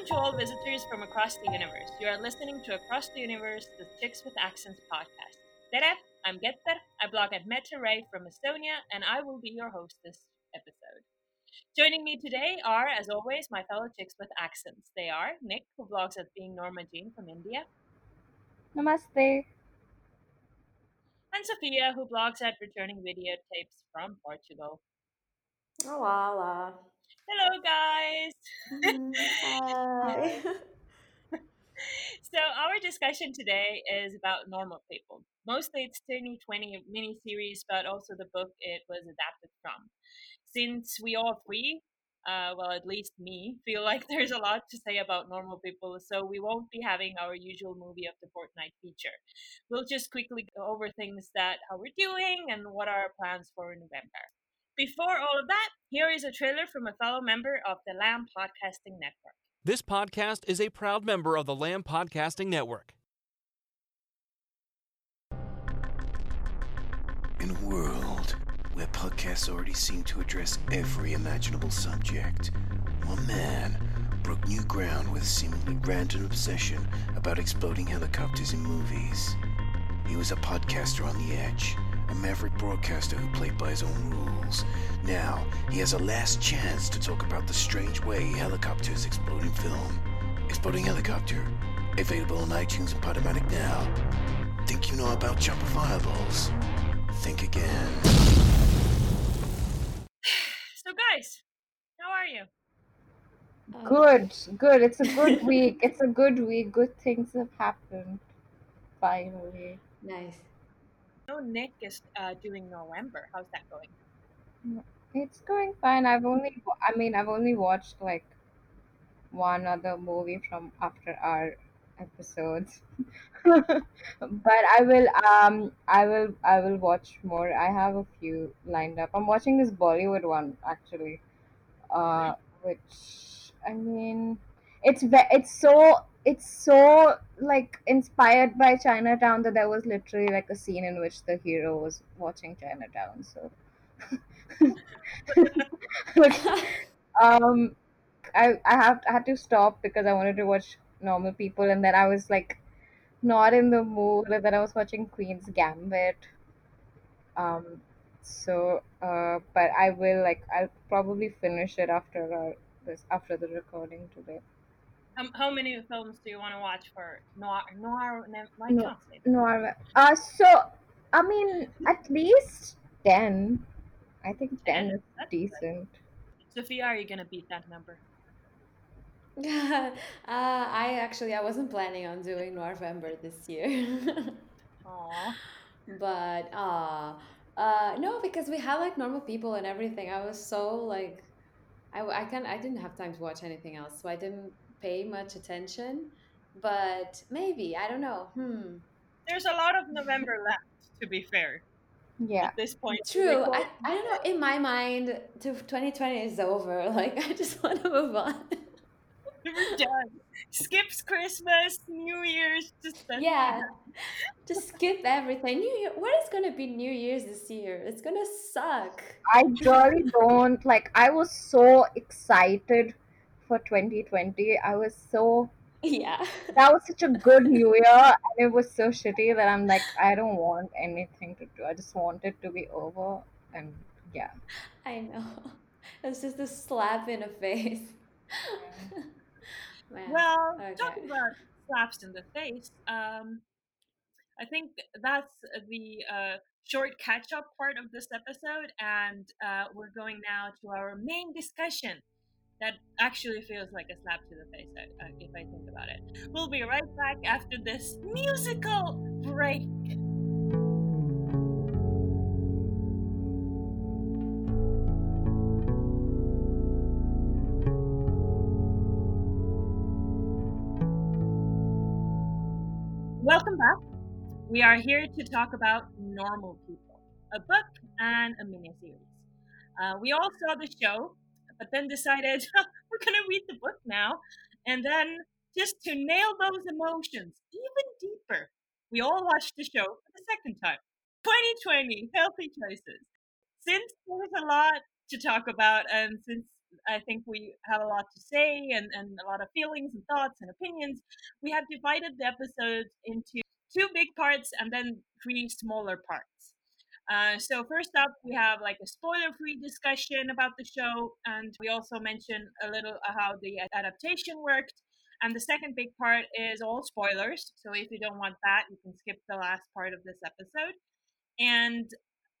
Welcome to all visitors from across the universe. You are listening to Across the Universe, the Chicks with Accents podcast. Tere, I'm Getter. I blog at Ray from Estonia, and I will be your host this episode. Joining me today are, as always, my fellow chicks with accents. They are Nick, who blogs at Being Norma Jean from India, Namaste. and Sophia, who blogs at Returning Videotapes from Portugal. Olá, olá. Hello, guys! Mhm, Hi. So, our discussion today is about normal people. Mostly it's 2020 mini series, but also the book it was adapted from. Since we all three, uh, well, at least me, feel like there's a lot to say about normal people, so we won't be having our usual movie of the fortnight feature. We'll just quickly go over things that how we're doing and what are our plans for November. Before all of that, here is a trailer from a fellow member of the Lamb Podcasting Network. This podcast is a proud member of the Lamb Podcasting Network. In a world where podcasts already seem to address every imaginable subject, one man broke new ground with a seemingly random obsession about exploding helicopters in movies. He was a podcaster on the edge, a maverick broadcaster who played by his own rules. Now, he has a last chance to talk about the strange way helicopters explode in film. Exploding Helicopter, available on iTunes and Podomatic now. Think you know about chopper fireballs? Think again. So, guys, how are you? Um, Good, good. It's a good week. It's a good week. Good things have happened. Finally. Nice. Know Nick is uh, doing Noirvember. How's that going? It's going fine. I've only, I mean, I've only watched like one other movie from after our episodes. but I will, um, I will, I will watch more. I have a few lined up. I'm watching this Bollywood one actually. uh, which I mean, it's ve- it's so it's so like inspired by Chinatown that there was literally like a scene in which the hero was watching Chinatown. So, um, I I have I had to stop because I wanted to watch normal people, and then I was like not in the mood, and then I was watching Queen's Gambit. Um, so, uh, but I will like I'll probably finish it after our, this after the recording today. How, how many films do you want to watch for Noir? Noir? ne- I No. can't say. No, I, uh, so I mean at least ten. I think ten is That's good. decent. Sophia, are you gonna beat that number? uh, I actually I wasn't planning on doing Noirvember this year. Aww. but uh uh no because we had like normal people and everything. I was so like I I can I didn't have time to watch anything else, so I didn't pay much attention. But maybe, I don't know. Hmm. There's a lot of November left. To be fair, Yeah. at this point. True. I, I don't know. In my mind, to 2020 is over. Like I just want to move on. We're done. Skips Christmas, New Year's, just Yeah. Just skip everything. New Year. What is gonna be New Year's this year? It's gonna suck. I really don't like. I was so excited for 2020. I was so Yeah. that was such a good new year and it was so shitty that i'm like i don't want anything to do i just want it to be over and yeah I know. It's just a slap in the face. Man. Well, Okay. talking about slaps in the face, um, I think that's the uh, short catch up part of this episode, and uh, we're going now to our main discussion that actually feels like a slap to the face if I think about it. We'll be right back after this musical break. Welcome back. We are here to talk about Normal People, a book and a miniseries. Uh, we all saw the show, but then decided we're going to read the book now. And then, just to nail those emotions even deeper, we all watched the show for the second time. 2020, healthy choices. Since there's a lot to talk about, and since I think we have a lot to say and, and a lot of feelings and thoughts and opinions. We have divided the episodes into two big parts and then three smaller parts. Uh, so first up, we have like a spoiler-free discussion about the show, and we also mention a little how the adaptation worked. And the second big part is all spoilers. So if you don't want that, you can skip the last part of this episode. And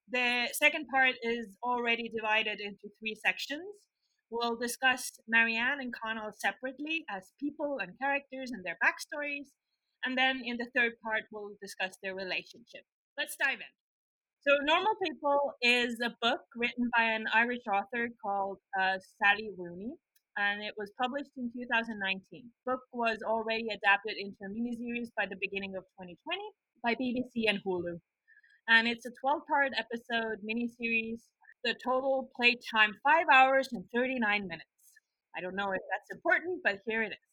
the second part is already divided into three sections. We'll discuss Marianne and Connell separately as people and characters and their backstories. And then in the third part, we'll discuss their relationship. Let's dive in. So, Normal People is a book written by an Irish author called uh, Sally Rooney, and it was published in 2019. The book was already adapted into a miniseries by the beginning of 2020 by BBC and Hulu. And it's a 12 part episode miniseries. The total playtime, 5 hours and 39 minutes. I don't know if that's important, but here it is.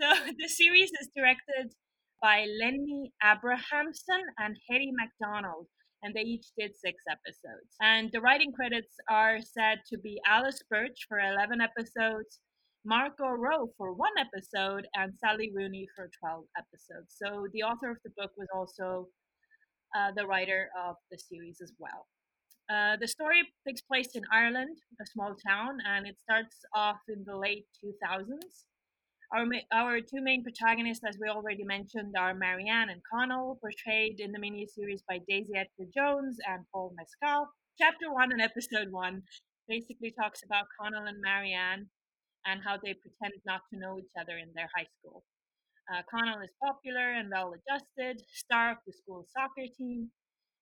So, the series is directed by Lenny Abrahamson and Hettie Macdonald, and they each did six episodes. And the writing credits are said to be Alice Birch for 11 episodes, Mark O'Rowe for one episode, and Sally Rooney for 12 episodes. So the author of the book was also uh, the writer of the series as well. Uh, the story takes place in Ireland, a small town, and it starts off in the late 2000s. Our, our two main protagonists, as we already mentioned, are Marianne and Connell, portrayed in the miniseries by Daisy Edgar Jones and Paul Mescal. Chapter 1 and Episode 1 basically talks about Connell and Marianne and how they pretend not to know each other in their high school. Uh, Connell is popular and well adjusted, star of the school soccer team,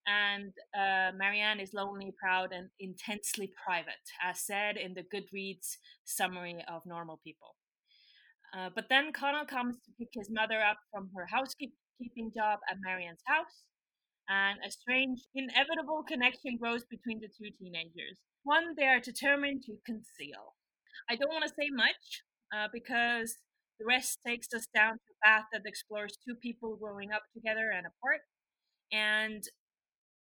and uh, Marianne is lonely, proud, and intensely private, as said in the Goodreads summary of Normal People. Uh, but then Connell comes to pick his mother up from her housekeeping job at Marianne's house, and a strange, inevitable connection grows between the two teenagers. One they are determined to conceal. I don't want to say much uh, because the rest takes us down to a path that explores two people growing up together and apart, and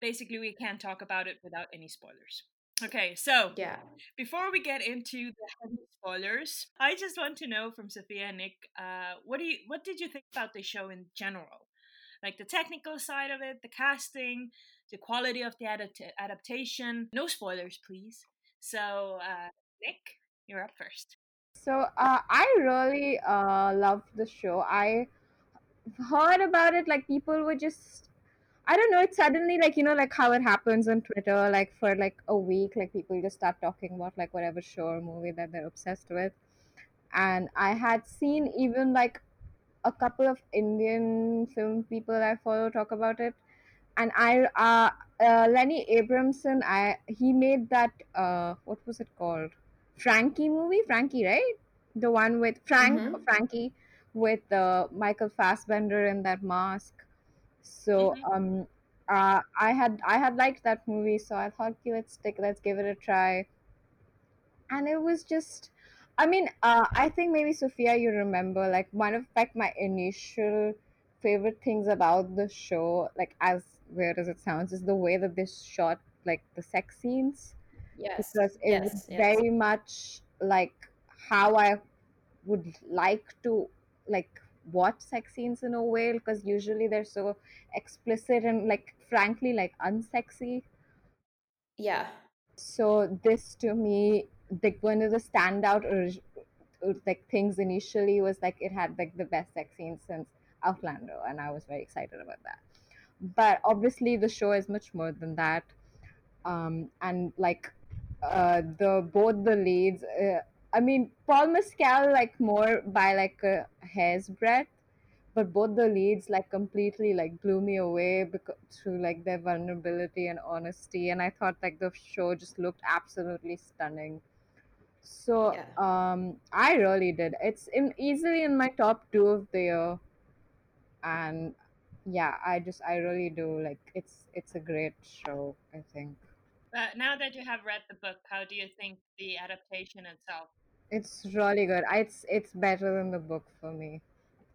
basically we can't talk about it without any spoilers. Okay, so Yeah. before we get into the heavy spoilers, I just want to know from Sophia and Nick, uh, what do you what did you think about the show in general? Like the technical side of it, the casting, the quality of the adapt- adaptation. No spoilers, please. So, uh, Nick, you're up first. So uh, I really uh, loved the show. I heard about it like people were just I don't know, it's suddenly like you know like how it happens on Twitter like for like a week like people just start talking about like whatever show or movie that they're obsessed with. And I had seen even like a couple of Indian film people I follow talk about it. And I uh, uh Lenny Abrahamson I he made that uh what was it called? Frankie movie? Frankie, right? The one with Frank Mhm. Frankie with uh, Michael Fassbender in that mask. So Mhm. um uh I had I had liked that movie, so I thought "Okay, let's stick, let's give it a try. And it was just I mean, uh I think maybe Sophia you remember like one of like my initial favorite things about the show, like as weird as it sounds, is the way that they shot like the sex scenes Yes. because it was Yes. Yes. very much like how I would like to like watch sex scenes in a way because usually they're so explicit and like frankly like unsexy. Yeah. So this to me, like one of the standout orig- uh, like things initially was like it had like the best sex scenes since Outlander, and I was very excited about that. But obviously, the show is much more than that. Um, and like uh, the both the leads, uh, I mean, Paul Mescal like more by like a hair's breadth, but both the leads like completely like blew me away because through like their vulnerability and honesty, and I thought like the show just looked absolutely stunning. So Yeah. um, I really did. It's in easily in my top two of the year, and yeah, I just I really do like it's it's a great show. I think But now that you have read the book, how do you think the adaptation itself? It's really good. I- It's it's better than the book for me,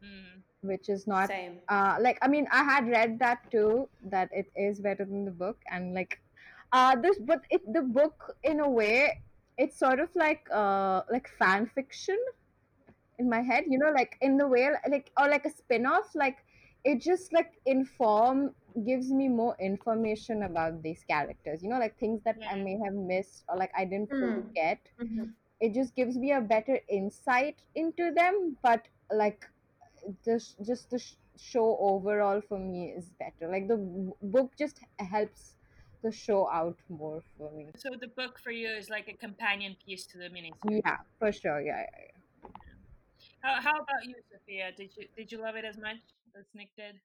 Mm. which is not Same. uh like I mean I had read that too that it is better than the book and like uh this but it the book in a way it's sort of like uh like fan fiction in my head you know like in the way like or like a spin-off like it just like inform gives me more information about these characters you know like things that i may have missed or like i didn't Mm. forget Mhm. It just gives me a better insight into them but like just just the sh- show overall for me is better like the w- book just helps the show out more for me So the book for you is like a companion piece to the miniseries. yeah for sure yeah, yeah, yeah. How, how about you, Sophia? Did you did you love it as much as Nick did?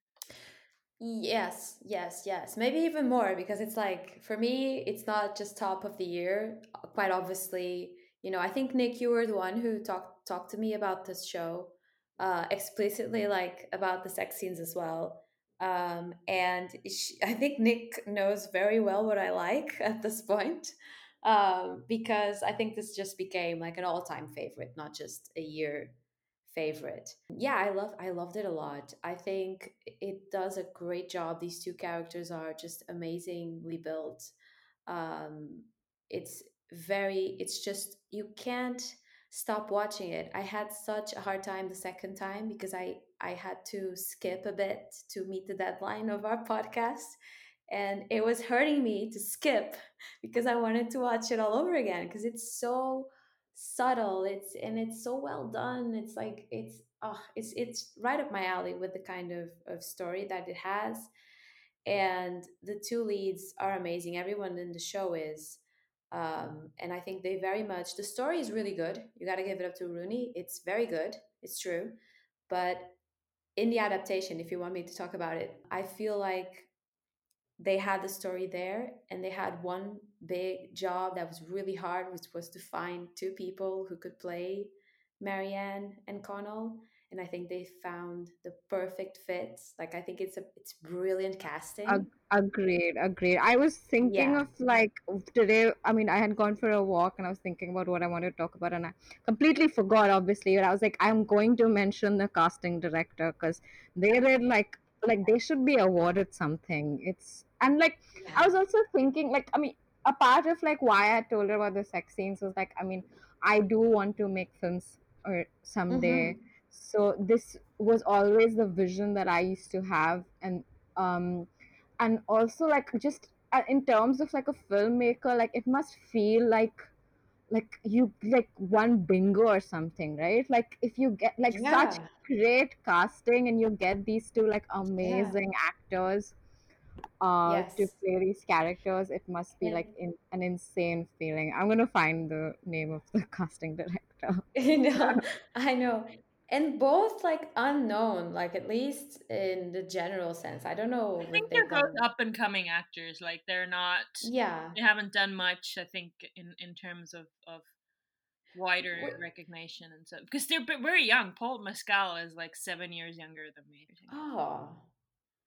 Yes, yes, yes. Maybe even more because it's like for me, it's not just top of the year. Quite obviously, you know, I think Nick, you were the one who talked talked to me about this show uh, explicitly, like about the sex scenes as well. Um, and sh I think Nick knows very well what I like at this point um, because I think this just became like an all time favorite, not just a year favorite. Yeah, I love I loved it a lot. I think it does a great job. These two characters are just amazingly built. Um it's very it's just you can't stop watching it. I had such a hard time the second time because I I had to skip a bit to meet the deadline of our podcast. And it was hurting me to skip because I wanted to watch it all over again because it's so subtle. It's and it's so well done. It's like it's oh it's it's right up my alley with the kind of, of story that it has. And the two leads are amazing. Everyone in the show is um, and i think they very much the story is really good. You got to give it up to rooney. It's very good. It's true. But in the adaptation if you want me to talk about it i feel like they had the story there and they had one big job that was really hard which was to find two people who could play marianne and connell and i think they found the perfect fit. Like i think it's a it's brilliant casting. Agreed agreed. I was thinking Yeah. of like today i mean i had gone for a walk and i was thinking about what i wanted to talk about and i completely forgot obviously but i was like i'm going to mention the casting director because they did like like they should be awarded something. It's and like I was also thinking, like, I mean, a part of like why I told her about the sex scenes was like, I mean, I do want to make films or someday. Mm-hmm. So this was always the vision that I used to have, and um, and also like just uh, in terms of like a filmmaker, like it must feel like like you like one bingo or something, right? Like if you get like such great casting and you get these two like amazing actors uh to play these characters it must be like in, an insane feeling. I'm gonna find the name of the casting director. I know, I know. And both like unknown, like at least in the general sense. I don't know I think they're both up and coming actors. Like they're not. Yeah. They haven't done much. I think in in terms of of wider Wh- recognition and stuff because they're very young. Paul Mescal is like seven years younger than me. Oh.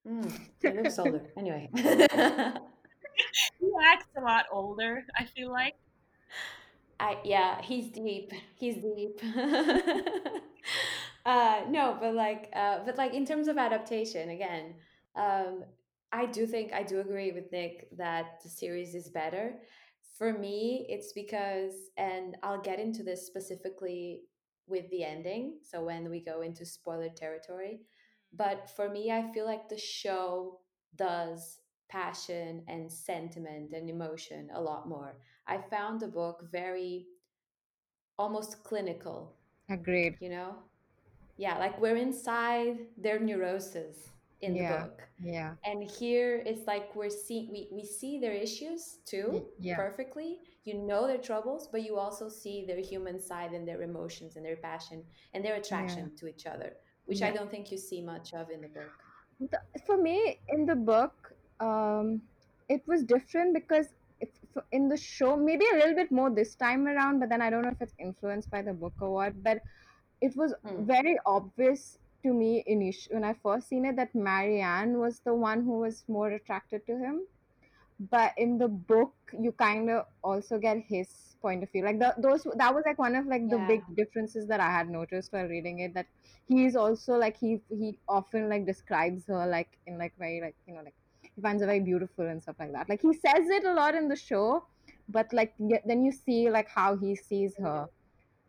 Mm, he looks older. Anyway. He acts a lot older. I feel like. I yeah, he's deep. He's deep. uh no, but like uh but like in terms of adaptation again, um I do think I do agree with Nick that the series is better. For me, it's because and I'll get into this specifically with the ending, so when we go into spoiler territory, but for me I feel like the show does passion and sentiment and emotion a lot more. I found the book very almost clinical, agreed you know? Yeah, like we're inside their neuroses in the book. yeah And here it's like we're see we, we see their issues too yeah perfectly. You know their troubles, but you also see their human side and their emotions and their passion and their yeah attraction to each other, which I don't think you see much of in the book. the, for me in the book um it was different because if, in the show maybe a little bit more this time around but then i don't know if it's influenced by the book or what but it was Mm. very obvious to me initially when i first seen it that marianne was the one who was more attracted to him but in the book you kind of also get his point of view like the, those that was like one of like the Yeah. big differences that i had noticed while reading it that he's also like he he often like describes her like in like very like you know like he finds her very beautiful and stuff like that like he says it a lot in the show but like y- then you see like how he sees her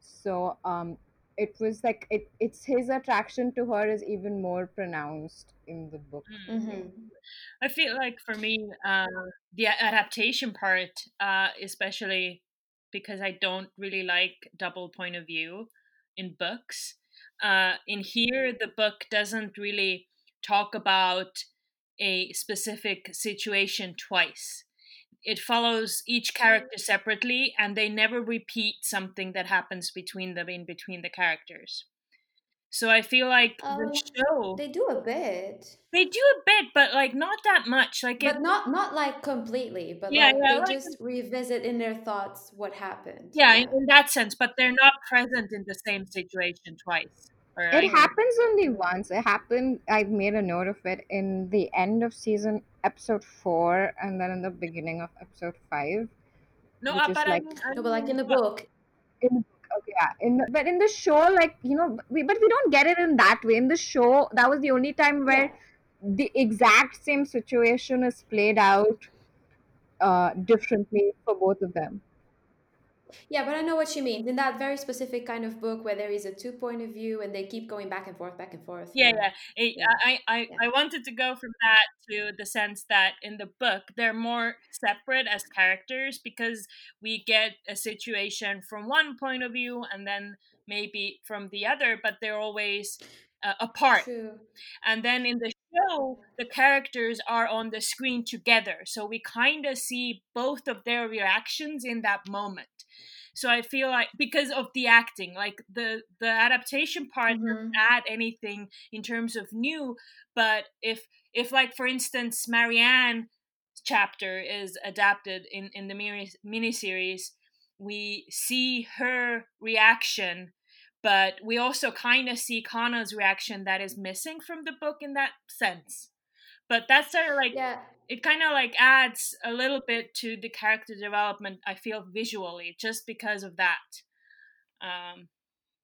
so um it was like it it's his attraction to her is even more pronounced in the book Mm. Mhm. I feel like for me, uh, the adaptation part, uh, especially because I don't really like double point of view in books. Uh, in here, the book doesn't really talk about a specific situation twice. It follows each character separately, and they never repeat something that happens between them in between the characters. So I feel like the Um, show they do a bit, they do a bit, but like not that much. Like it, but not not like completely, but yeah, like yeah, they like just revisit in their thoughts what happened. yeah, Yeah. in, in that sense. But they're not present in the same situation twice. Or it like, happens only once. It happened i made a note of it in the end of season episode 4 and then in the beginning of episode 5 no, which uh, is but like I mean, I No, but like in the book, in the book okay yeah. In the, but in the show like you know we, but we don't get it in that way. In the show that was the only time where yeah. the exact same situation is played out uh differently for both of them Yeah, but I know what you mean. In that very specific kind of book where there is a two point of view and they keep going back and forth, back and forth. yeah, Yeah. yeah. It, Yeah. I, I, Yeah. I wanted to go from that to the sense that in the book they're more separate as characters because we get a situation from one point of view and then maybe from the other, but they're always uh, apart. True. and then in the show the characters are on the screen together so we kind of see both of their reactions in that moment so i feel like because of the acting like the the adaptation part Mhm. doesn't add anything in terms of new but if if like for instance marianne chapter is adapted in in the mini miniseries we see her reaction but we also kind of see Connell's reaction that is missing from the book in that sense. But that's sort of like Yeah. It kind of like adds a little bit to the character development. I feel visually just because of that. Um,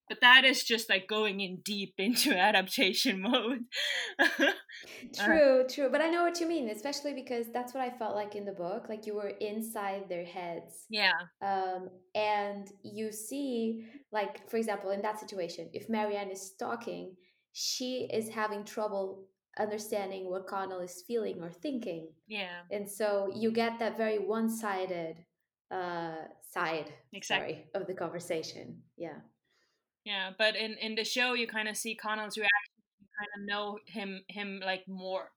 but that is just like going in deep into adaptation mode. True, true. But I know what you mean, especially because that's what I felt like in the book. Like you were inside their heads. yeah, Um, and you see, like, for example, in that situation, if Marianne is talking, she is having trouble understanding what Connell is feeling or thinking. yeah, And so you get that very one sided uh, side Exactly. sorry, of the conversation. Yeah. yeah. But in in the show, you kind of see Connell's reaction. You kind of know him him like more.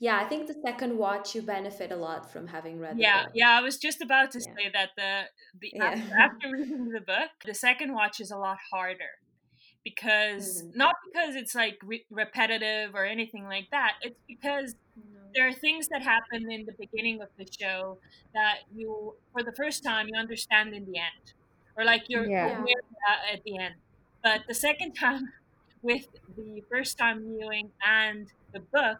Yeah, I think the second watch you benefit a lot from having read Yeah, yeah. I was just about to Yeah. say that the the Yeah. after, after reading the book, the second watch is a lot harder because Mhm. not because it's like re- repetitive or anything like that. It's because there are things that happen in the beginning of the show that you, for the first time, you understand in the end, or like you're Yeah. At the end. But the second time, with the first time viewing and the book,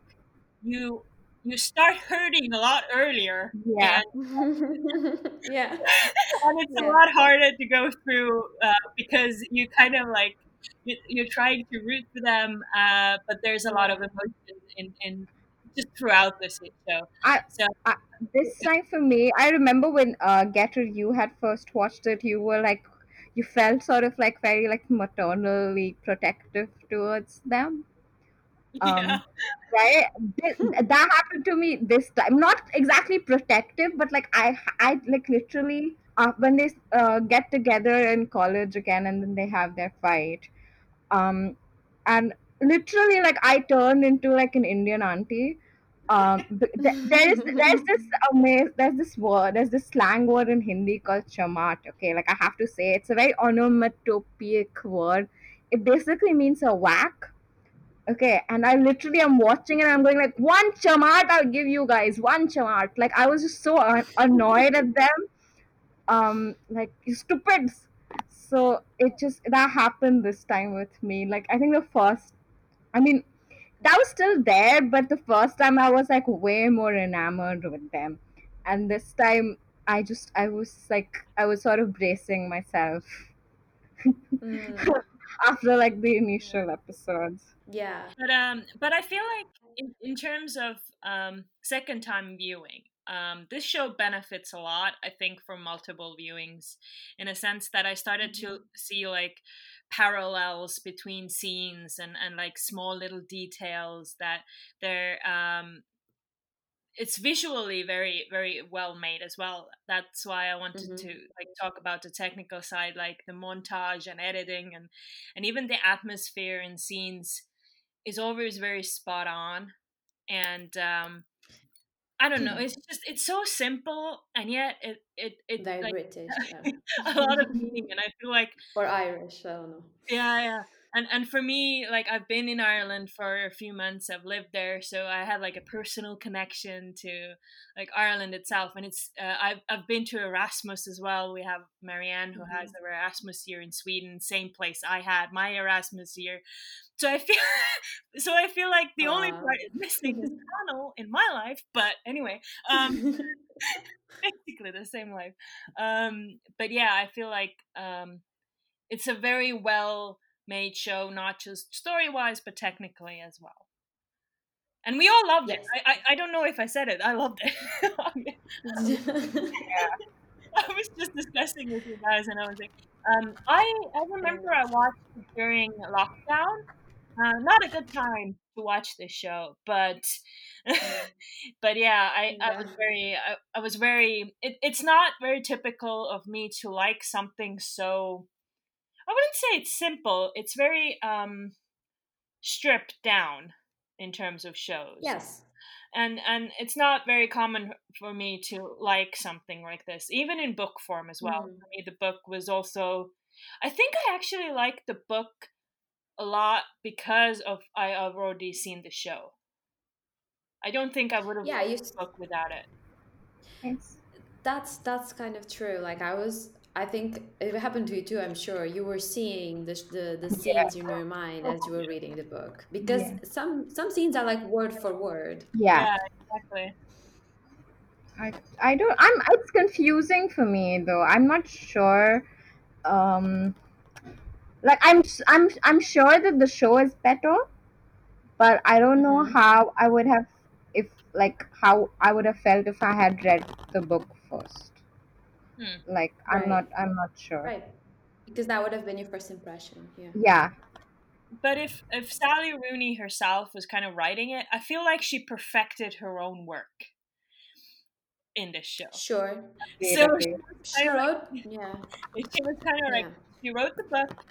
you you start hurting a lot earlier. Yeah. and yeah. and it's Yeah. a lot harder to go through uh, because you kind of like you're trying to root for them, uh, but there's a lot of emotion in, in just throughout this show. I- so this time for me i remember when uh getter you had first watched it you were like you felt sort of like very like maternally protective towards them. Um yeah, right? Th- that happened to me this time not exactly protective but like i i like literally uh, when they uh, get together in college again and then they have their fight um and literally like i turned into like an indian auntie um th- th- there is there's this amaz- there's this word there's this slang word in hindi called chamat okay like i have to say it's a very onomatopoeic word it basically means a whack Okay, and I literally am watching and I'm going like, one chamat I'll give you guys, one chamat. Like I was just so an- annoyed at them. Um, like you stupids. So it just that happened this time with me. Like I think the first, I mean, that was still there, but the first time I was like way more enamored with them, and this time I just I was like I was sort of bracing myself Mm, after like the initial episodes. yeah. but um, but I feel like in, in terms of um, second time viewing, um, this show benefits a lot, I think, from multiple viewings, in a sense that I started to Mhm. see like parallels between scenes and and like small little details that they're um it's visually very very well made as well that's why i wanted Mhm. to like talk about the technical side like the montage and editing and and even the atmosphere and scenes is always very spot on and um i don't know mm. it's just it's so simple and yet it it it Very like British, yeah. a lot of meaning and i feel like or Irish. I don't know. yeah yeah and and for me like i've been in ireland for a few months i've lived there so i had like a personal connection to like ireland itself and it's uh, i've i've been to erasmus as well we have marianne who has Mhm. her erasmus year in sweden same place i had my erasmus year so i feel so i feel like the only part is missing is Connell in my life but anyway um basically the same life. Um, but yeah, I feel like um, it's a very well made show, not just story wise, but technically as well. And we all loved it. I, I I don't know if I said it. I loved it. I was just discussing with you guys, and I was like, um, I I remember I watched during lockdown. Uh, not a good time to watch this show, but but yeah, I, I was very I, I was very. It, it's not very typical of me to like something so. I wouldn't say it's simple. It's very um stripped down in terms of shows yes. and and it's not very common for me to like something like this even in book form as well Mhm. for me the book was also i think i actually liked the book a lot because of i have already seen the show i don't think i would have Yeah, liked you the book without it It's that's that's kind of true. Like I was I think it happened to you too, I'm sure. You were seeing the the, the yeah, scenes in your mind as you were reading the book. Because yeah, some some scenes are like word for word. yeah. yeah exactly I I don't. I'm. It's confusing for me though. I'm not sure. Um, like I'm. s- I'm. I'm sure that the show is better, but I don't know Mm-hmm. how I would have if like how I would have felt if I had read the book first. Hmm. Like I'm Right. not. I'm not sure. Right. Because that would have been your first impression. Yeah. Yeah. but if if sally rooney herself was kind of writing it i feel like she perfected her own work in this show Sure. So Agreed. She wrote yeah. she was kind of like Yeah. she wrote the book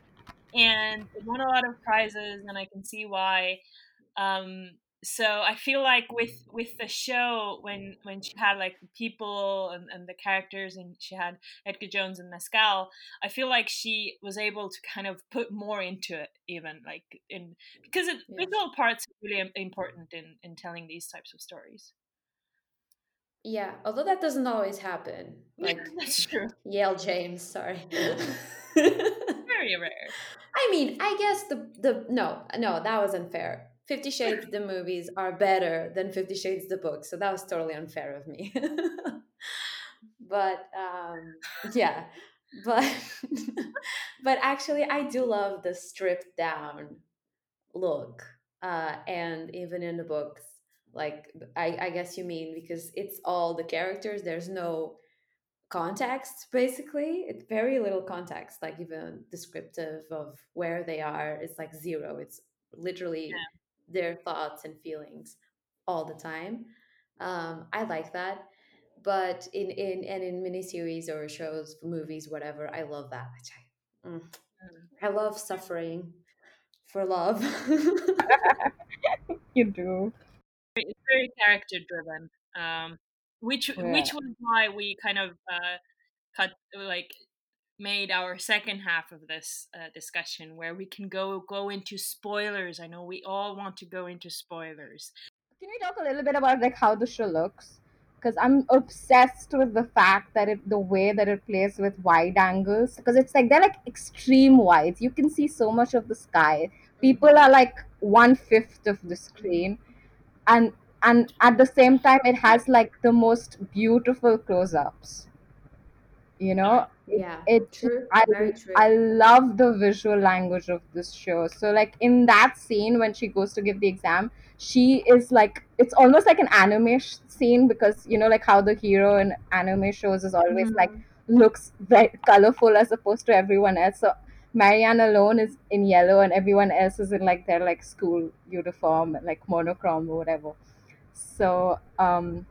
and it won a lot of prizes and i can see why um so i feel like with mm-hmm. with the show when when she had like the people and, and the characters and she had edgar jones and mescal i feel like she was able to kind of put more into it even like in because it, Yeah. visual parts are really important in in telling these types of stories Yeah. Although that doesn't always happen. Like that's true Yale James, sorry. very rare I mean, I guess the the no, no, that was unfair. Fifty Shades the movies are better than Fifty Shades the book, so that was totally unfair of me. but um, yeah, but but actually, I do love the stripped down look, uh, and even in the books, like I, I guess you mean because it's all the characters. There's no context basically it's very little context like even descriptive of where they are it's like zero it's literally yeah their thoughts and feelings all the time um i like that but in in and in miniseries or shows movies whatever i love that I, mm, Mm. I love suffering for love You do. it's very character driven um which Yeah. which was why we kind of uh cut like made our second half of this uh, discussion where we can go go into spoilers i know we all want to go into spoilers Can we talk a little bit about like how the show looks? Because I'm obsessed with the fact that it, the way that it plays with wide angles. Because it's like they're like extreme wides. You can see so much of the sky. People are like one fifth of the screen, and and at the same time, it has like the most beautiful close-ups. You know, Yeah, it true. I Very true. I love the visual language of this show. So like in that scene when she goes to give the exam, she is like it's almost like an anime sh- scene because you know like how the hero in anime shows is always like Mhm. looks very colorful as opposed to everyone else. So Marianne alone is in yellow and everyone else is in like their like school uniform, like monochrome or whatever. So um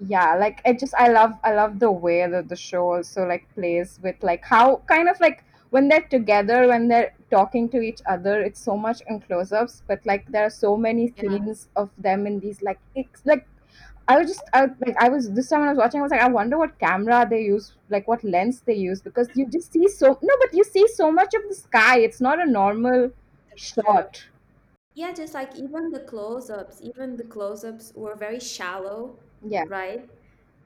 yeah like i just i love i love the way that the show also like plays with like how kind of like when they're together when they're talking to each other it's so much in close-ups but like there are so many Yeah. scenes of them in these like it's like i was just I, like i was this time when i was watching i was like i wonder what camera they use like what lens they use because you just see so no but you see so much of the sky it's not a normal That's true. shot Yeah, just like even the close-ups, even the close-ups were very shallow, yeah right?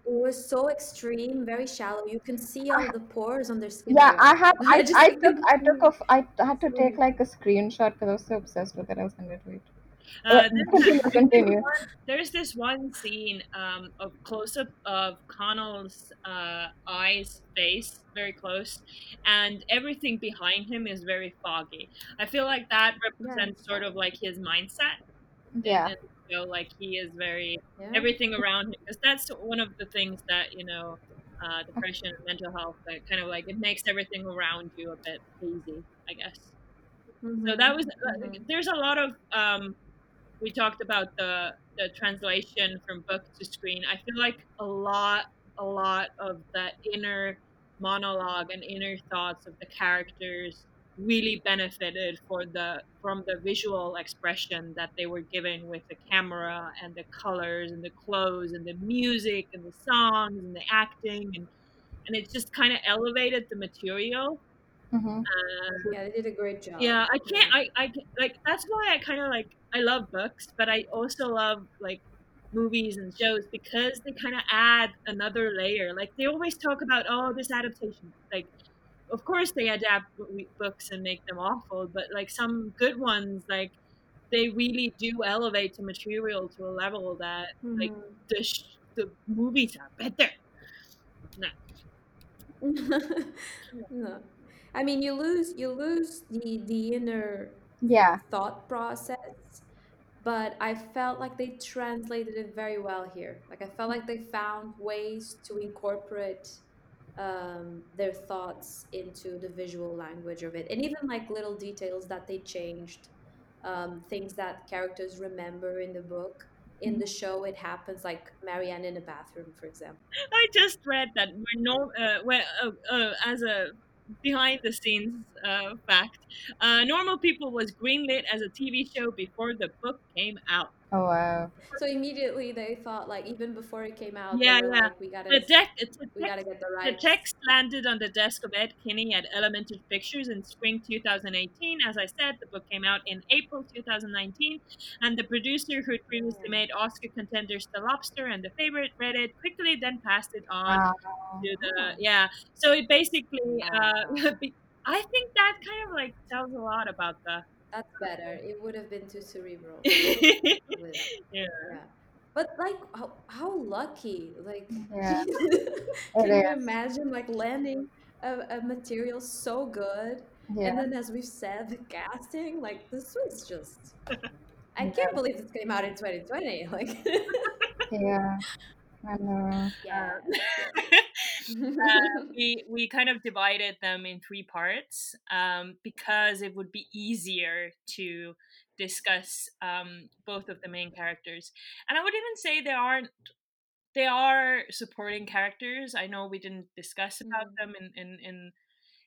It was so extreme, very shallow. You can see all the pores on their skin Yeah, I there. have. I I just I think took I took so, off. I had to take like a screenshot because I was so obsessed with it. I was send it to it. Uh, there's, continue, continue. there's this one scene um, of close up of Connell's uh, eyes, face, very close, and everything behind him is very foggy. I feel like that yeah, represents it's sort of like his mindset. And, Yeah, know, like he is very yeah. everything around him because that's one of the things that you know uh, depression and mental health that kind of like it makes everything around you a bit hazy i guess so that was mhm. there's a lot of um, we talked about the the translation from book to screen i feel like a lot a lot of the inner monologue and inner thoughts of the characters really benefited for the from the visual expression that they were given with the camera and the colors and the clothes and the music and the songs and the acting and and it just kind of elevated the material hmm uh, Yeah, they did a great job. yeah i can't Yeah. i i ca- like that's why i kind of like i love books but i also love like movies and shows because they kind of add another layer like they always talk about oh this adaptation like of course they adapt books and make them awful but like some good ones like they really do elevate the material to a level that like Mhm. the sh- the movies are better no No. I mean, you lose you lose the the inner yeah, thought process, but I felt like they translated it very well here. Like I felt like they found ways to incorporate um, their thoughts into the visual language of it, and even like little details that they changed, um, things that characters remember in the book. In the show, it happens like Marianne in a bathroom, for example. I just read that when no, uh, when, uh, uh, as a behind the scenes uh, fact, uh, Normal People was greenlit as a TV show before the book came out. Oh wow, So immediately they thought like even before it came out, Yeah, yeah. like, we gotta The, deck, it's the, we gotta get the right. the text landed on the desk of Ed Guiney at Element Pictures in spring 2018. As I said, the book came out in April 2019, and the producer who had previously Yeah. made Oscar contenders The Lobster and The Favorite read it quickly, then passed it on wow, to the Oh. yeah. So it basically, uh, Wow. be- I think that kind of like tells a lot about the. That's better. It would have been too cerebral. yeah. with- yeah. But like how, how lucky. Like yeah, can you imagine like landing a, a material so good Yeah. and then as we've said, the casting, like this was just I can't believe this came out in 2020. Like yeah. I know. yeah. Uh, we we kind of divided them in three parts um, because it would be easier to discuss um, both of the main characters, and I would even say they aren't. They are supporting characters. I know we didn't discuss about Mm. them in, in, in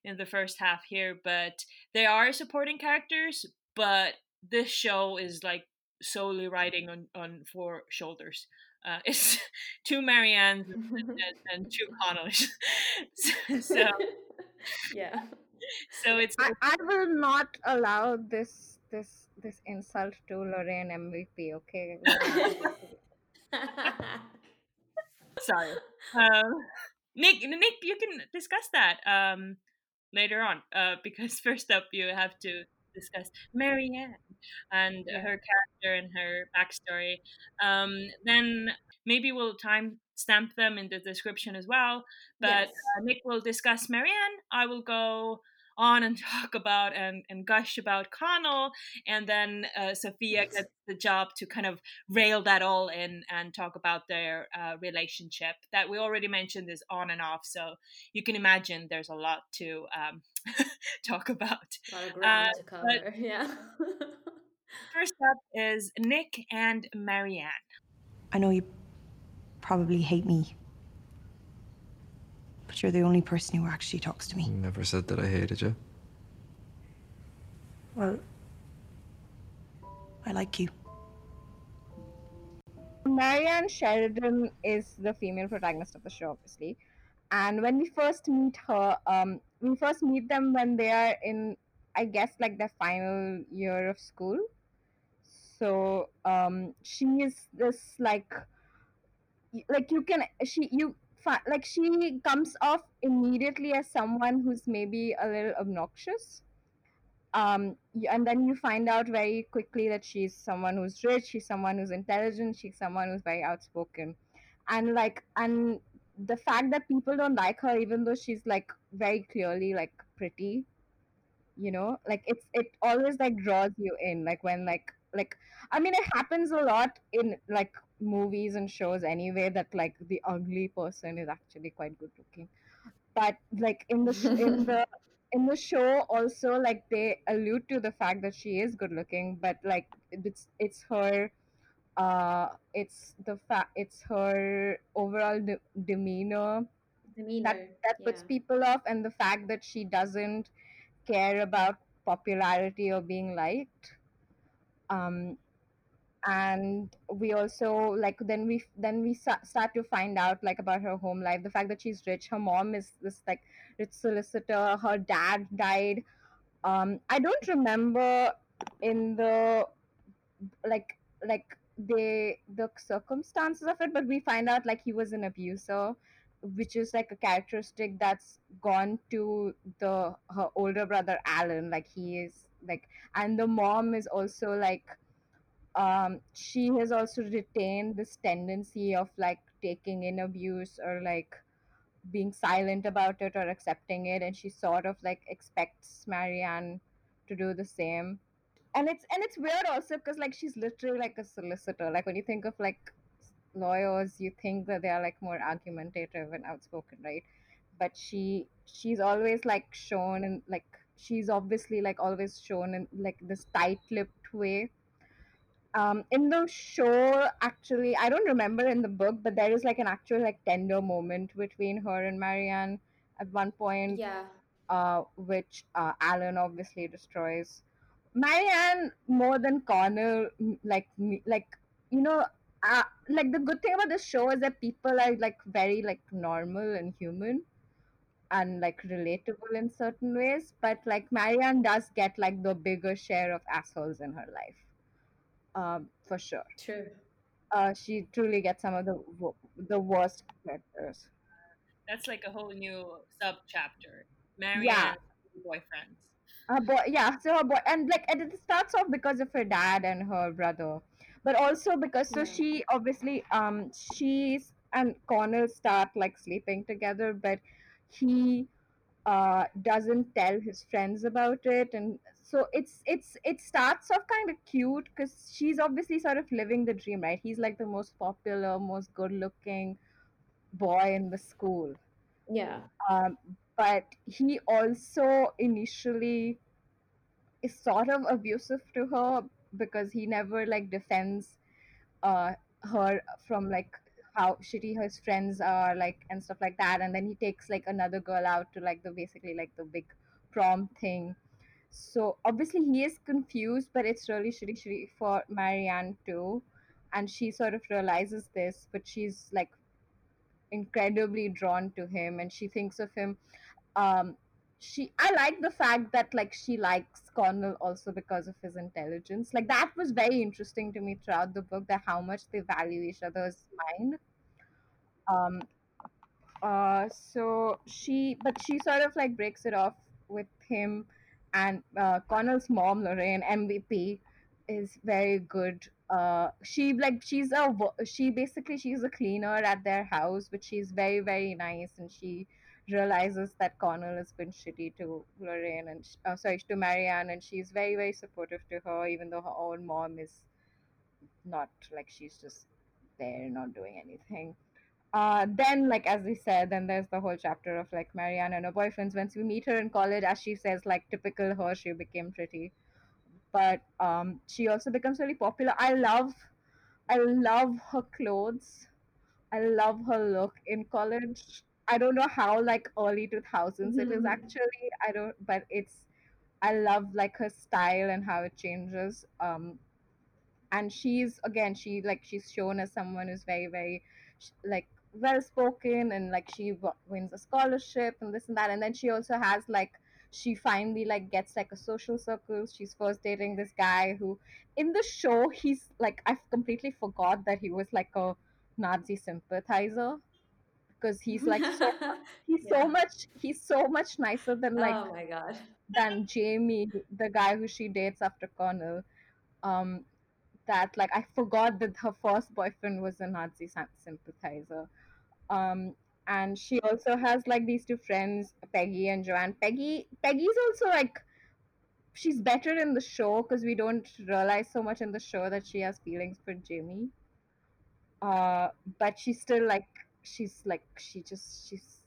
in the first half here, but they are supporting characters. But this show is like solely riding on on four shoulders. Uh, it's two Mariannes and, and two Connors. so, so yeah. so it's I, I will not allow this this this insult to Lorraine MVP. Okay. sorry. Um, Nick, Nick, you can discuss that um, later on uh, because first up you have to discuss Marianne and Yeah. her character and her backstory. Um, then maybe we'll time stamp them in the description as well. But Yes. uh, Nick will discuss Marianne. I will go on and talk about and, and gush about Connell, and then uh, Sophia gets the job to kind of rail that all in and talk about their uh, relationship that we already mentioned is on and off. So you can imagine there's a lot to um, talk about. A lot of ground Uh, to cover. Yeah. First up is Nick and Marianne. I know you probably hate me. But you're the only person who actually talks to me. Never said that I hated you. Well, I like you. Marianne Sheridan is the female protagonist of the show, obviously. And when we first meet her, um, we first meet them when they are in, I guess, like their final year of school. So um, she is this like, like you can she you like she comes off immediately as someone who's maybe a little obnoxious. Um and then you find out very quickly that she's someone who's rich she's someone who's intelligent she's someone who's very outspoken. And like and the fact that people don't like her even though she's like very clearly like pretty you know like it's it always like draws you in like when like like i mean it happens a lot in like movies and shows anyway that like the ugly person is actually quite good looking but like in the sh- in the in the show also like they allude to the fact that she is good looking but like it's it's her uh it's the fact it's her overall de- demeanor Demeanor. that that puts yeah. people off and the fact that she doesn't care about popularity or being liked um and we also like then we then we sa- start to find out like about her home life the fact that she's rich. Her mom is this like rich solicitor. Her dad died. Um i don't remember in the like like they the circumstances of it but we find out like he was an abuser which is like a characteristic that's gone to the her older brother alan. Like he is like and the mom is also like um she has also retained this tendency of like taking in abuse or like being silent about it or accepting it and she sort of like expects marianne to do the same. And it's and it's weird also because like she's literally like a solicitor. Like when you think of like lawyers you think that they are like more argumentative and outspoken right? But she she's always like shown and like she's obviously like always shown in like this tight-lipped way um in the show actually i don't remember in the book but there is like an actual like tender moment between her and marianne at one point Yeah. uh, which uh, Alan obviously destroys. Marianne more than Connell, like me, like you know, uh, like the good thing about this show is that people are like very like normal and human and like relatable in certain ways. But like Marianne does get like the bigger share of assholes in her life, um, for sure. True. Uh, she truly gets some of the the worst characters. That's like a whole new sub chapter. Marianne boyfriends. her boy yeah so her boy and like and it starts off because of her dad and her brother but also because so Yeah. she obviously um she's and connell start like sleeping together but he uh doesn't tell his friends about it. And so it's it's it starts off kind of cute because she's obviously sort of living the dream right? He's like the most popular most good looking boy in the school. Yeah. um, but he also initially is sort of abusive to her because he never like defends uh her from like how shitty his friends are like and stuff like that. And then he takes like another girl out to like the basically like the big prom thing. So obviously he is confused but it's really shitty shitty for marianne too. And she sort of realizes this but she's like incredibly drawn to him and she thinks of him um she i like the fact that like she likes Connell also because of his intelligence. Like that was very interesting to me throughout the book that how much they value each other's mind um uh so she but she sort of like breaks it off with him and uh, Connell's mom Lorraine MVP is very good. Uh, she like she's a she basically she's a cleaner at their house, but she's very very nice, and she realizes that Connell has been shitty to Lorraine and uh, sorry to Marianne, and she's very very supportive to her, even though her own mom is not like she's just there not doing anything. Uh, then, like as we said, then there's the whole chapter of like Marianne and her boyfriends. Once we meet her in college, as she says, like typical her, she became pretty but um, she also becomes really popular. I love, I love her clothes. I love her look in college. I don't know how like early two thousands it is actually. I don't, but it's. I love like her style and how it changes. Um, and she's again she like she's shown as someone who's very very like well spoken and like she w- wins a scholarship and this and that and then she also has like she finally like gets like a social circle she's first dating this guy who in the show he's like i've completely forgot that he was like a nazi sympathizer because he's like so he's Yeah. so much he's so much nicer than like oh my god. than jamie the guy who she dates after connell um that like I forgot that her first boyfriend was a Nazi sympathizer. Um, and she also has like these two friends, Peggy and Joanne. Peggy, Peggy's also like she's better in the show because we don't realize so much in the show that she has feelings for Jamie. Uh, but she's still like she's like she just she's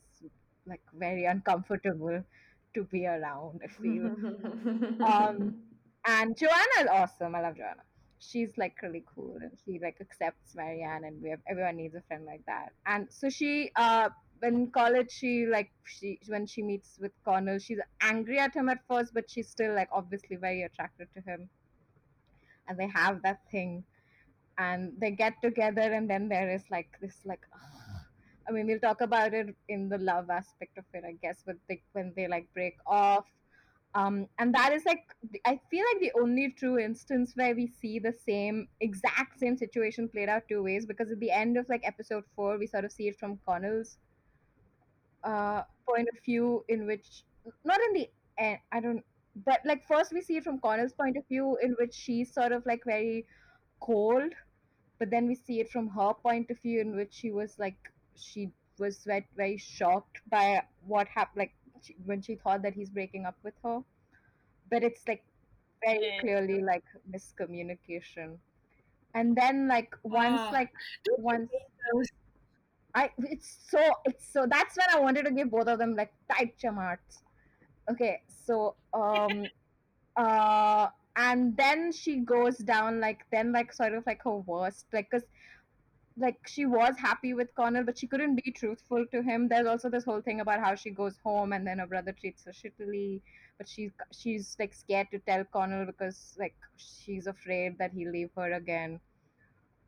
like very uncomfortable to be around. I feel. Um, and Joanna is awesome. I love Joanna. She's like really cool and she like accepts Marianne and we have everyone needs a friend like that. And so she uh in college she like she when she meets with Connell, she's angry at him at first, but she's still like obviously very attracted to him. And they have that thing and they get together and then there is like this like I mean we'll talk about it in the love aspect of it, I guess, but they when they like break off um, and that is like i feel like the only true instance where we see the same exact same situation played out two ways because at the end of like episode four we sort of see it from connell's uh point of view in which not in the end i don't but like first we see it from connell's point of view in which she's sort of like very cold but then we see it from her point of view in which she was like she was very, very shocked by what happened like she, when she thought that he's breaking up with her. But it's like very Yeah. clearly like miscommunication. And then like once Ah, like once i it's so it's so that's when i wanted to give both of them like tight chamarts. Okay so um uh and then she goes down like then like sort of like her worst like because like she was happy with Connell, but she couldn't be truthful to him. There's also this whole thing about how she goes home and then her brother treats her shittily, but she's she's like scared to tell Connell because like she's afraid that he'll leave her again.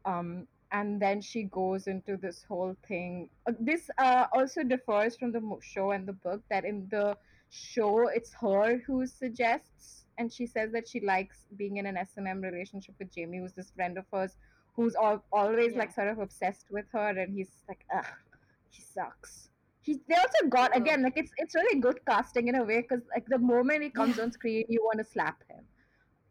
Um, and then she goes into this whole thing. Uh, This uh, also differs from the show and the book. That in the show, it's her who suggests, and she says that she likes being in an S and M relationship with Jamie, who's this friend of hers, who's al- always like sort of obsessed with her, and he's like, ugh, he sucks. He, they also got Oh. again like it's it's really good casting in a way because like the moment he comes on screen, you want to slap him.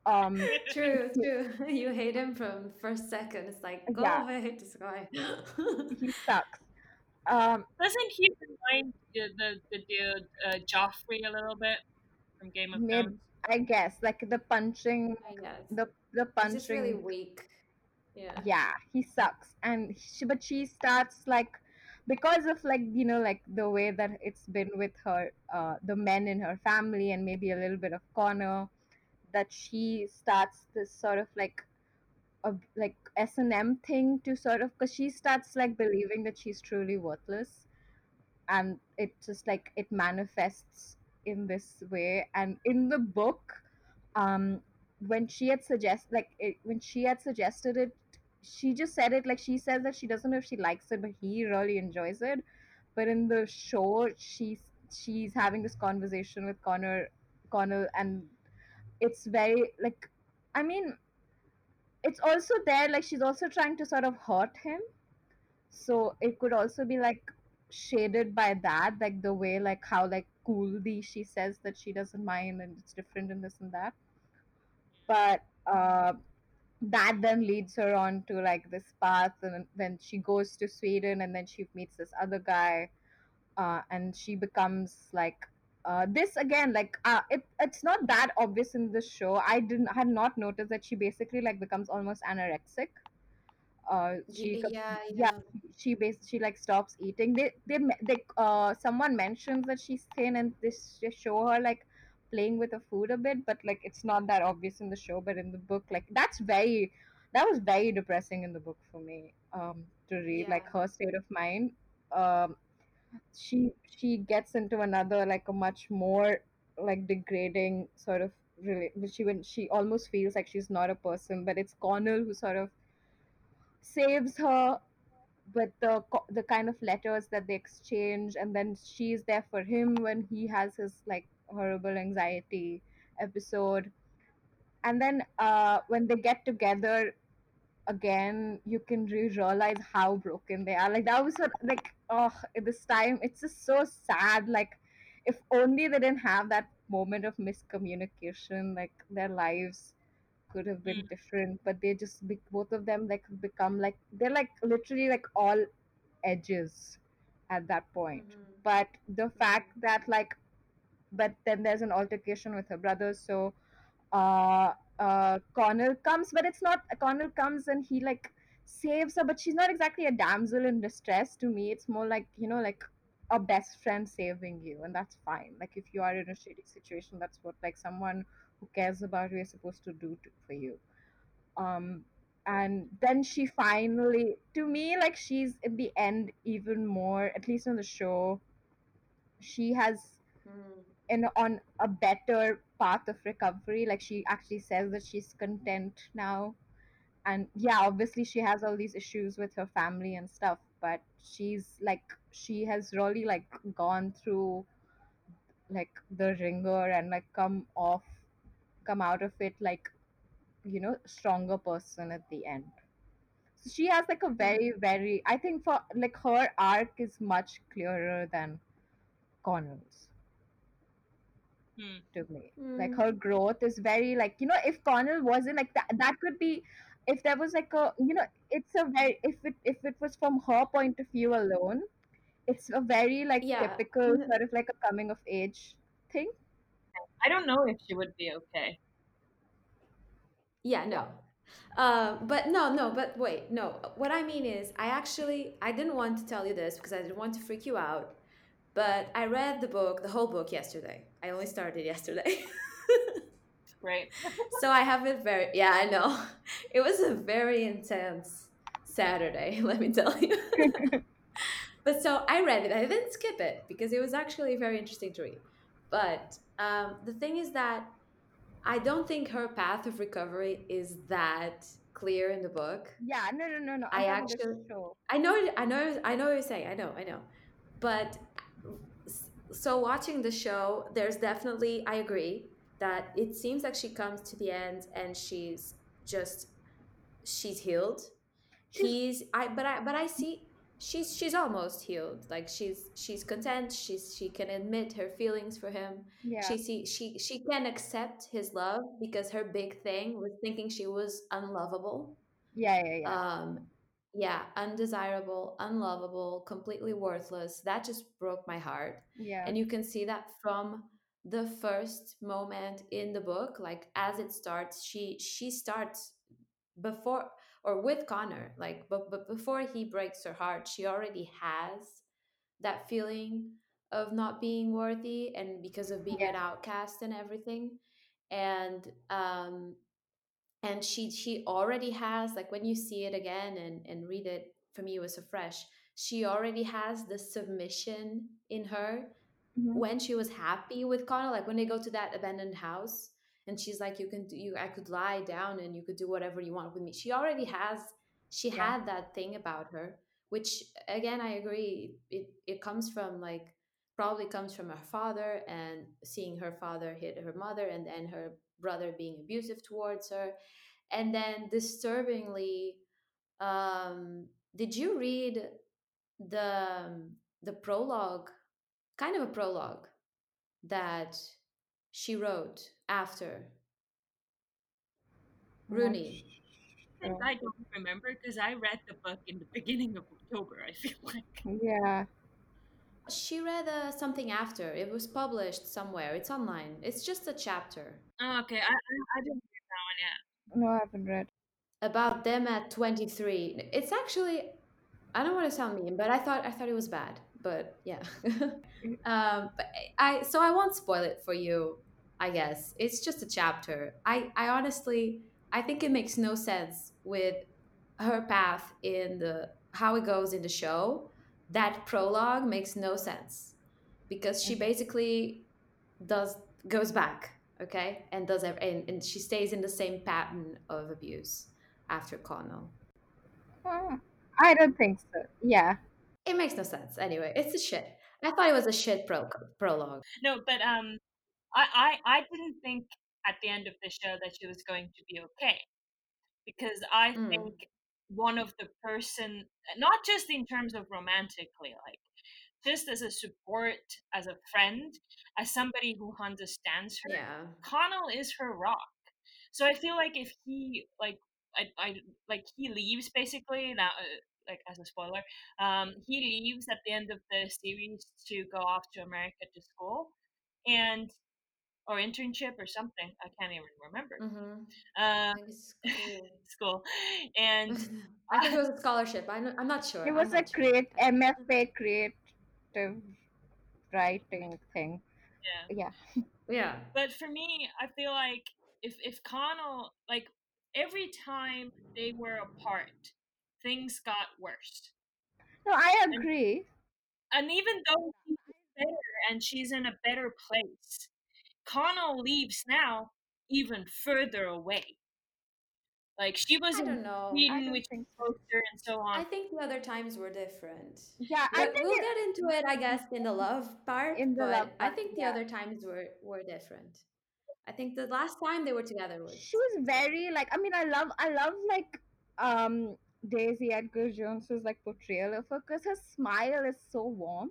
Um, True, true. You hate him from first second. It's like, go Yeah. away, this guy. he sucks. Um, Doesn't he remind the the, the dude uh, Joffrey a little bit from Game of Maybe- Thrones? I guess like the punching, I guess. the the He's just really weak. Yeah. yeah, he sucks, and she, but she starts like because of like you know like the way that it's been with her, uh, the men in her family, and maybe a little bit of Connell, that she starts this sort of like a like S and M thing to sort of because she starts like believing that she's truly worthless, and it just like it manifests in this way. And in the book, um, when she had suggest like it, when she had suggested it, she just said it like she says that she doesn't know if she likes it, but he really enjoys it. But in the show, she's she's having this conversation with Connell, connell and it's very like, I mean, it's also there like she's also trying to sort of hurt him so it could also be like shaded by that like the way like how like coolly she says that she doesn't mind and it's different and this and that but uh that then leads her on to like this path and then she goes to sweden and then she meets this other guy uh, and she becomes like uh, this again like uh, it, it's not that obvious in the show. I didn't had not noticed that she basically like becomes almost anorexic. Uh she Ye- yeah, yeah yeah. she bas she like stops eating. They they they uh someone mentions that she's thin and this they show her like playing with the food a bit but like it's not that obvious in the show but in the book like that's very that was very depressing in the book for me um to read Yeah. like her state of mind um she she gets into another like a much more like degrading sort of really she when she almost feels like she's not a person but it's Connell who sort of saves her with the the kind of letters that they exchange and then she's there for him when he has his like horrible anxiety episode. And then uh when they get together again you can re- realize how broken they are. Like that was what, like oh this time it's just so sad. Like if only they didn't have that moment of miscommunication like their lives could have been Mm. different. But they just be- both of them like become like they're like literally like all edges at that point. Mhm. but the fact that like but then there's an altercation with her brother so uh uh connell comes but it's not connell comes and he like saves her but she's not exactly a damsel in distress to me. It's more like you know like a best friend saving you and that's fine. Like if you are in a shitty situation that's what like someone who cares about you is supposed to do to, for you. Um and then she finally to me like she's in the end even more at least on the show she has Mm. In on a better path of recovery like she actually says that she's content now. And yeah obviously she has all these issues with her family and stuff but she's like she has really like gone through like the ringer and like come off come out of it like you know stronger person at the end. So she has like a very very i think for like her arc is much clearer than connell's Hmm. to me. Like Mm. her growth is very like you know if Connell wasn't like that that could be if there was like a you know it's a very if it if it was from her point of view alone it's a very like Yeah. typical sort of like a coming of age thing. I don't know if she would be okay. Yeah, no. Uh, but no, no, but wait, no. What I mean is, I actually I didn't want to tell you this because I didn't want to freak you out. But I read the book, the whole book yesterday. I only started yesterday. Right. so I have it very yeah, I know. It was a very intense Saturday, let me tell you. but so I read it. I didn't skip it because it was actually very interesting to read. But um, the thing is that I don't think her path of recovery is that clear in the book. Yeah, no no no no. I I'm actually- about the show. I know, I know, I know what you're saying. I know, I know. But so watching the show, there's definitely, I agree that it seems like she comes to the end and she's just, she's healed. He's, I, but I, but I see, she's, she's almost healed. Like she's, she's content. She's, she can admit her feelings for him. Yeah. She see, she, she can accept his love because her big thing was thinking she was unlovable yeah, yeah, yeah. um yeah undesirable unlovable completely worthless that just broke my heart yeah. and you can see that from the first moment in the book like as it starts she she starts before or with connell like but, but before he breaks her heart she already has that feeling of not being worthy and because of being Yeah. an outcast and everything and um and she she already has like when you see it again and and read it for me it was so fresh she already has the submission in her Mhm. when she was happy with Connell like when they go to that abandoned house and she's like you can do you I could lie down and you could do whatever you want with me she already has she Yeah. had that thing about her which again I agree it it comes from like probably comes from her father and seeing her father hit her mother and then her brother being abusive towards her and then disturbingly um did you read the the prologue kind of a prologue that she wrote after Rooney. I don't remember because I read the book in the beginning of October. I feel like. Yeah. She read uh, something after. It was published somewhere. It's online. It's just a chapter Oh, okay, I, I I didn't read that one yet. No, I haven't read. about them at 23. It's actually I don't want to sound mean, but I thought I thought it was bad. But yeah. um but I so I won't spoil it for you, I guess. It's just a chapter. I I honestly I think it makes no sense with her path in the how it goes in the show. That prologue makes no sense because she basically does goes back, okay? And does ev- and, and she stays in the same pattern of abuse after Connell. Uh, I don't think so. Yeah. It makes no sense. Anyway, it's a shit. I thought it was a shit pro- prologue. No, but um, I, I I didn't think at the end of the show that she was going to be okay, because I Mm. think one of the person, not just in terms of romantically, like just as a support, as a friend, as somebody who understands her, Yeah. Connell is her rock. So I feel like if he like I, I like he leaves basically now uh, like as a spoiler um he leaves at the end of the series to go off to America to school and or internship or something I can't even remember Mm-hmm. um school. school and I think it was a scholarship. I'm not, I'm not sure. It I'm was a not sure. create MFA creative writing thing. yeah Yeah. Yeah. but for me I feel like if if Connell like every time they were apart things got worse No, I agree. and even though he's better and she's in a better place, Connell leaves now even further away. Like she was I in don't know. I Sweden, don't which think is closer, and so on. I think the other times were different. Yeah, I think we'll it- get into it, I guess, in the love part. In the but love I think the yeah. other times were were different. I think the last time they were together was she was very like I mean I love I love like um Daisy Edgar Jones's like portrayal of her because her smile is so warm.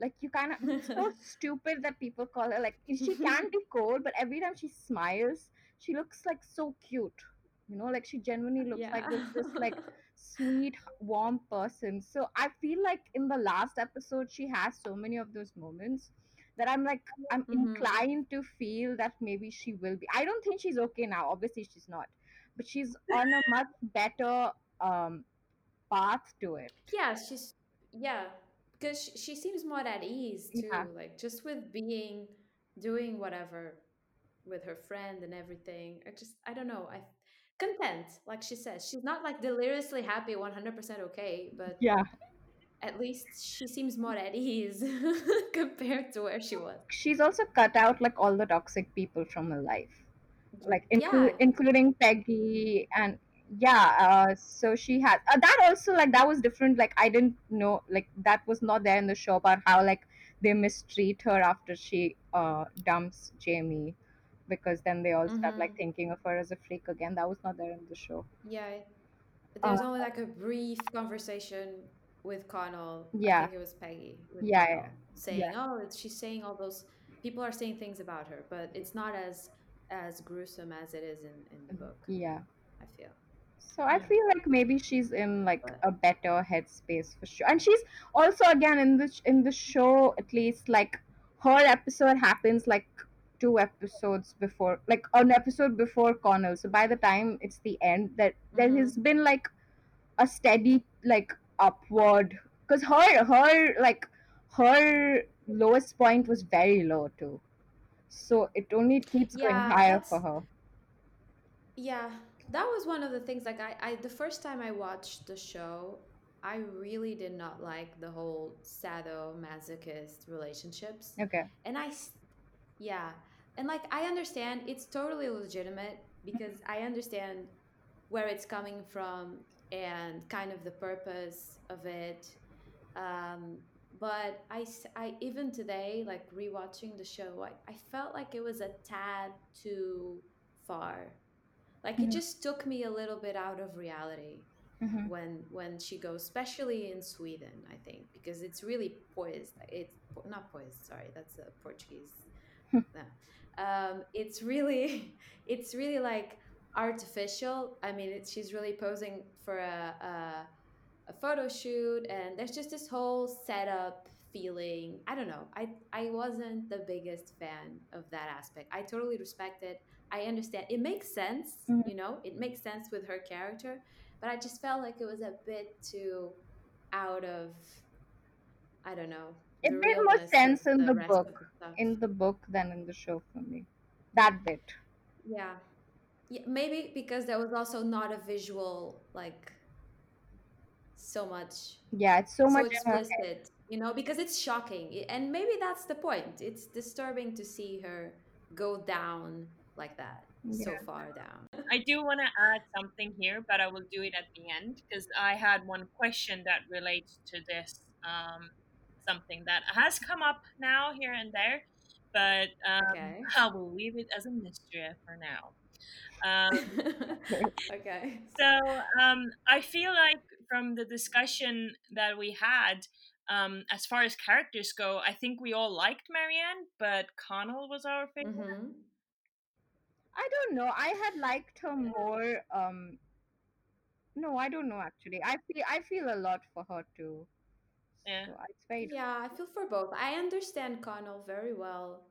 Like you kind of it's so stupid that people call her like she can be cold, but every time she smiles, she looks like so cute. You know, like she genuinely looks like this, this like sweet, warm person. So I feel like in the last episode, she has so many of those moments that I'm like, I'm Mhm. inclined to feel that maybe she will be. I don't think she's okay now. Obviously, she's not, but she's on a much better um path to it. yeah she's yeah because she, she seems more at ease too Yeah. like just with being doing whatever with her friend and everything i just i don't know i content like she says she's not like deliriously happy 100% okay but Yeah. at least she seems more at ease compared to where she was She's also cut out like all the toxic people from her life. like inclu- Yeah. including Peggy and yeah uh, so she had uh, that also like that was different like I didn't know like that was not there in the show about how like they mistreat her after she uh, dumps Jamie because then they all start like Mhm. thinking of her as a freak again that was not there in the show Yeah, there there's only like a brief conversation with Connell. I Yeah. think it was Peggy. Yeah, Connell, yeah, saying, yeah. "Oh, she's saying all those people are saying things about her, but it's not as as gruesome as it is in in the book." yeah I feel. So I Yeah. feel like maybe she's in like a better headspace for sure, and she's also again in the in the show at least like her episode happens like two episodes before, like an episode before Connell. So by the time it's the end, that there Mhm. has been like a steady like upward because her her like her lowest point was very low too. So it only keeps going Yeah, higher for her. Yeah, that was one of the things. Like I, I the first time I watched the show, I really did not like the whole sadomasochist relationships. Okay. and i yeah and like i understand it's totally legitimate because i understand where it's coming from and kind of the purpose of it um but I, I even today like rewatching the show I, I felt like it was a tad too far like it Mhm. just took me a little bit out of reality Mhm. when when she goes especially in sweden i think because it's really poised it's not poised sorry that's a portuguese no. um, it's really it's really like artificial. I mean, it, she's really posing for a, a a photo shoot, and there's just this whole setup feeling. I don't know. I I wasn't the biggest fan of that aspect. I totally respect it. I understand. It makes sense, Mhm. you know. It makes sense with her character, but I just felt like it was a bit too out of. I don't know. It made more sense in the rest book. the. In the book than in the show for me. That bit. Yeah. Yeah, maybe because there was also not a visual like so much Yeah, it's so so much explicit, you know, because it's shocking. And maybe that's the point. It's disturbing to see her go down like that, so far down. I do want to add something here, but I will do it at the end because I had one question that relates to this. Um, something that has come up now here and there, but um, Okay. I will leave it as a mystery for now. Um, okay. so um, I feel like from the discussion that we had, um, as far as characters go, I think we all liked Marianne, but Connell was our favorite. hmm I don't know. I had liked her more. Um, no, I don't know actually. I feel I feel a lot for her too. Yeah. So it's very Yeah, I feel for both. I understand Connell very well,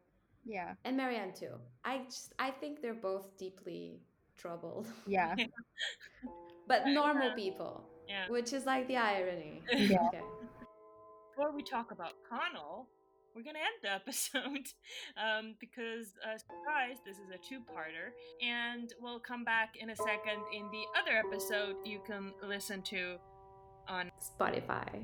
yeah and Marianne too. I just I think they're both deeply troubled, yeah but normal people, Yeah. which is like the irony. yeah. Okay. before we talk about Connell, we're gonna end the episode um, because, uh, surprise, this is a two-parter, and we'll come back in a second in the other episode you can listen to on Spotify.